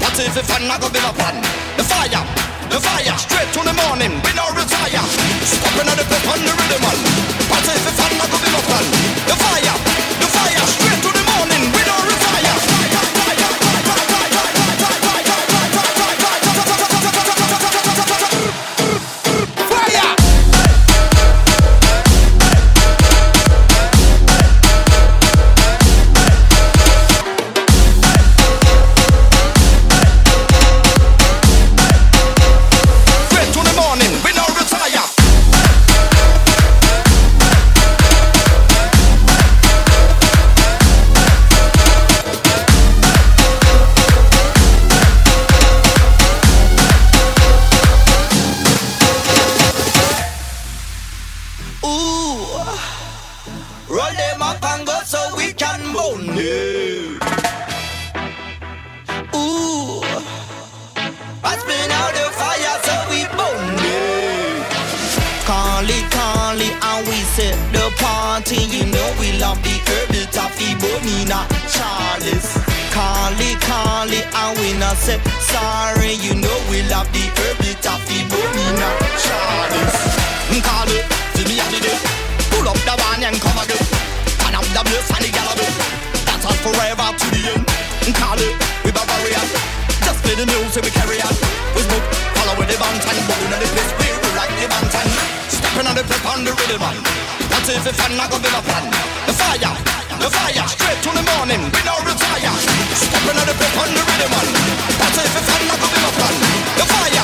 What if the fun not go a plan? The fire, the fire, straight to the morning. We no retire. Stepping on the pep on the rhythm. What if the fun not go a plan? The fire, the fire, straight party. You know we love the herbal toffee, Bonina it, call it, and we not say sorry. You know we love the herbal toffee, Bonina Charles. Mm, call it, to me and the day. Pull up the van and come again. Turn up the bass and the gallop. That's all forever to the end. Mm, call it, we Bavaria. Just play the music we carry on. We smoke, follow with the bounce and bone in the place. We roll like the mountain. Stepping on the pep on the rhythm man. What if the fun not go be a plan? The fire, the fire, straight to the morning. We no retire. Stepping on the pep on the rhythm man. What if the fun not go be a plan? The fire,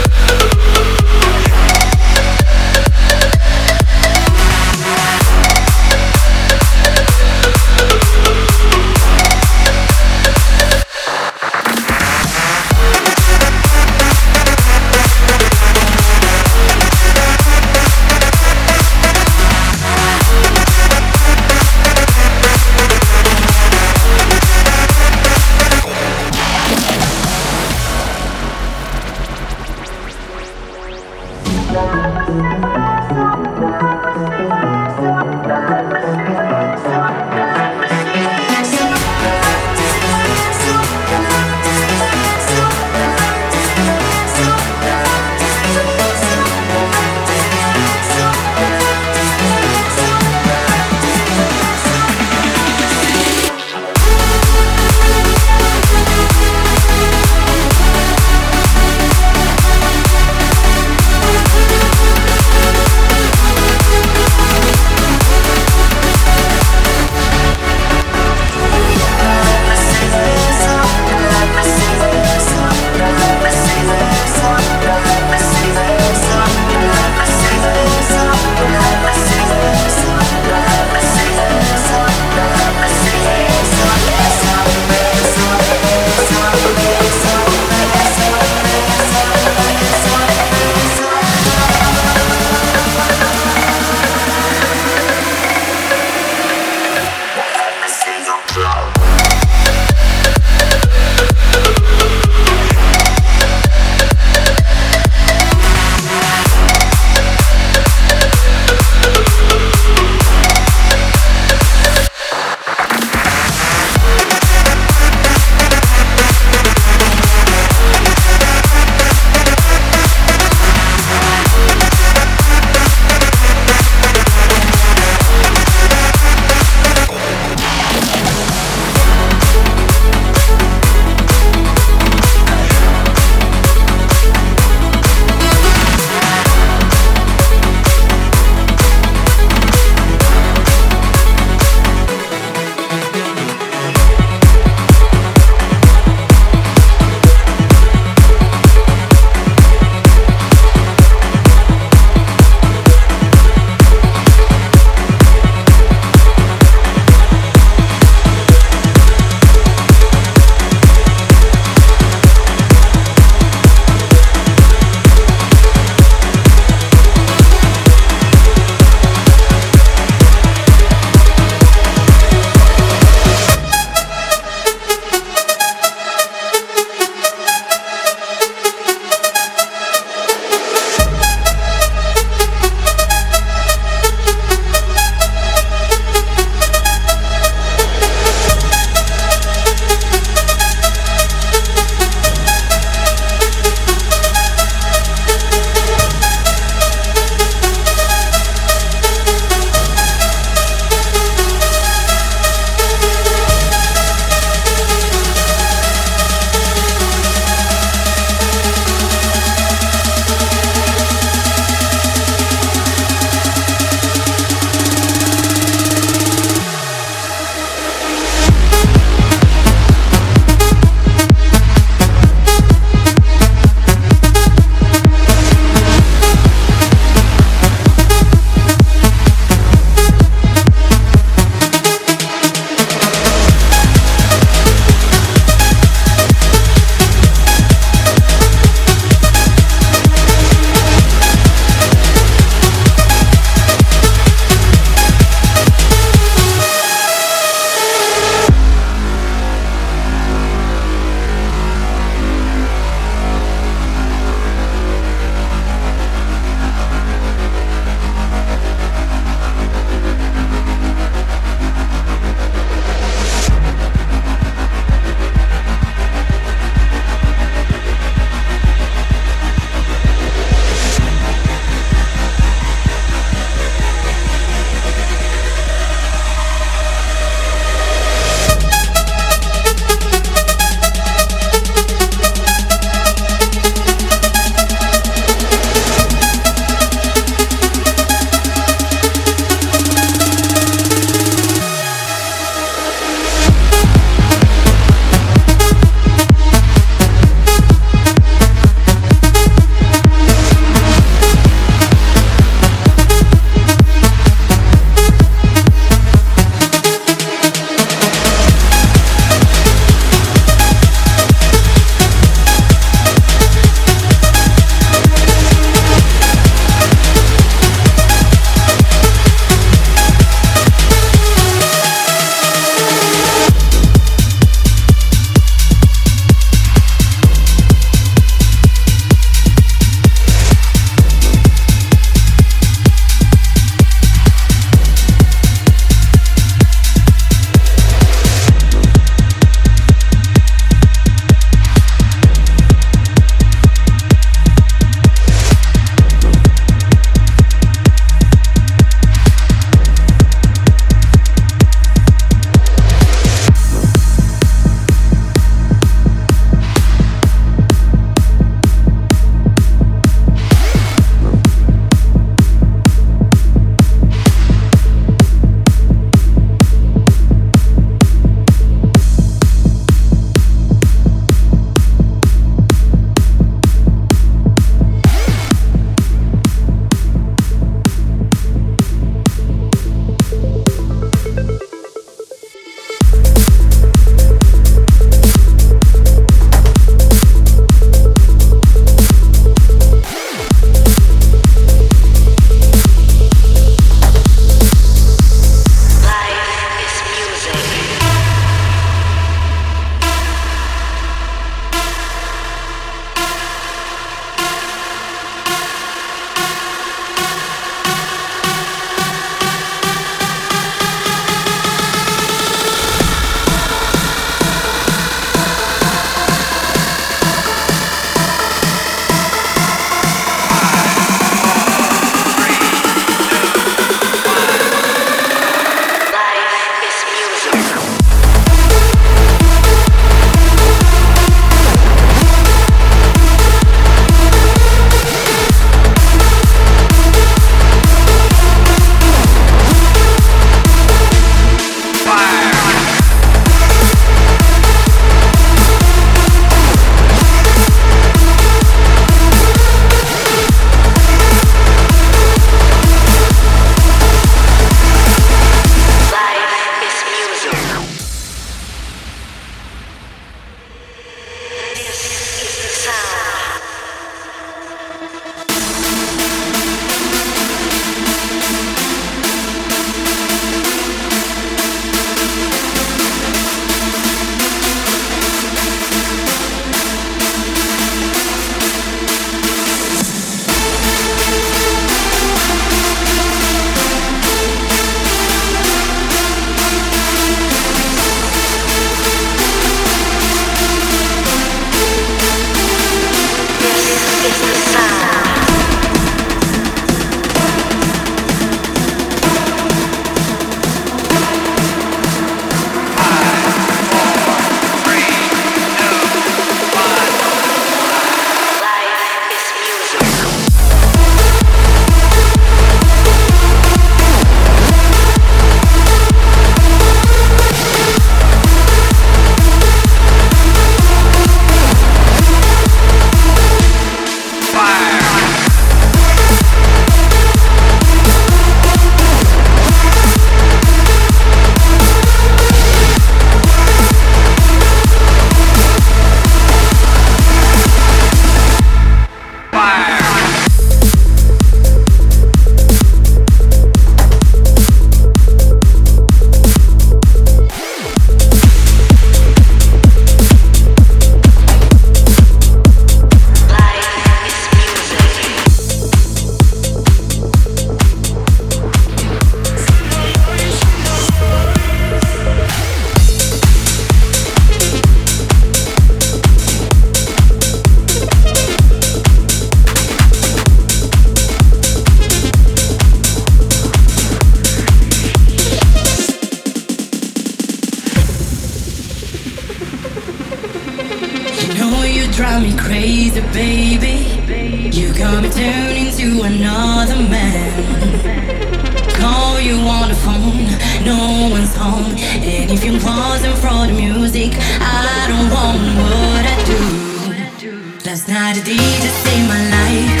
Last night a DJ saved my life.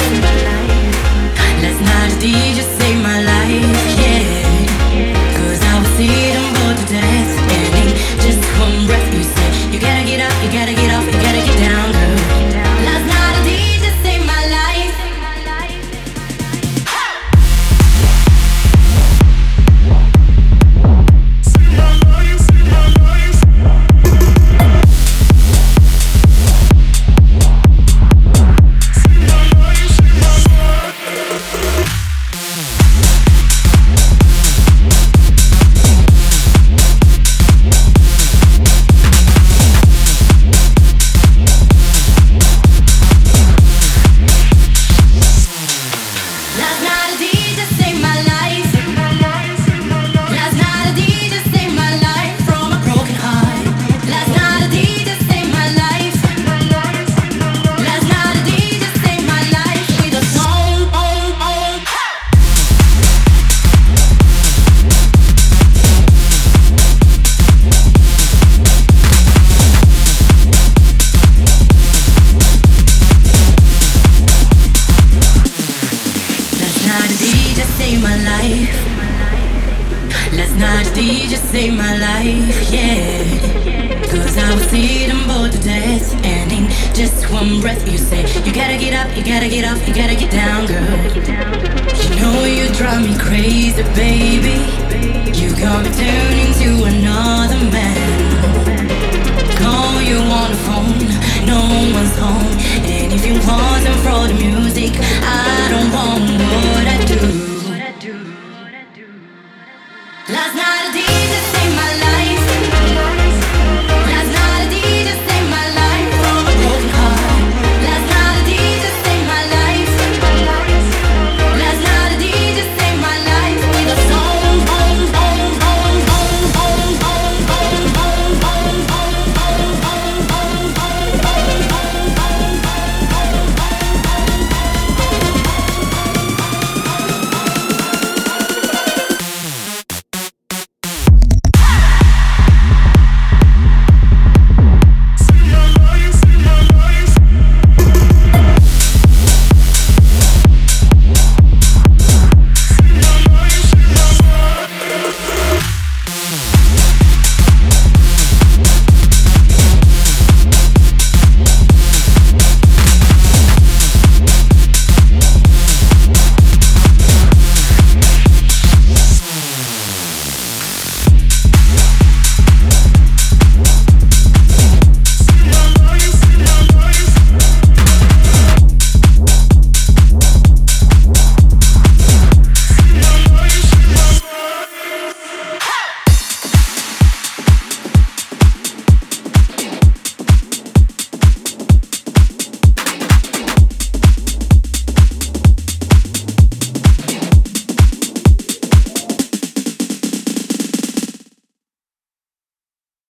Last night a DJ saved my life. Yeah.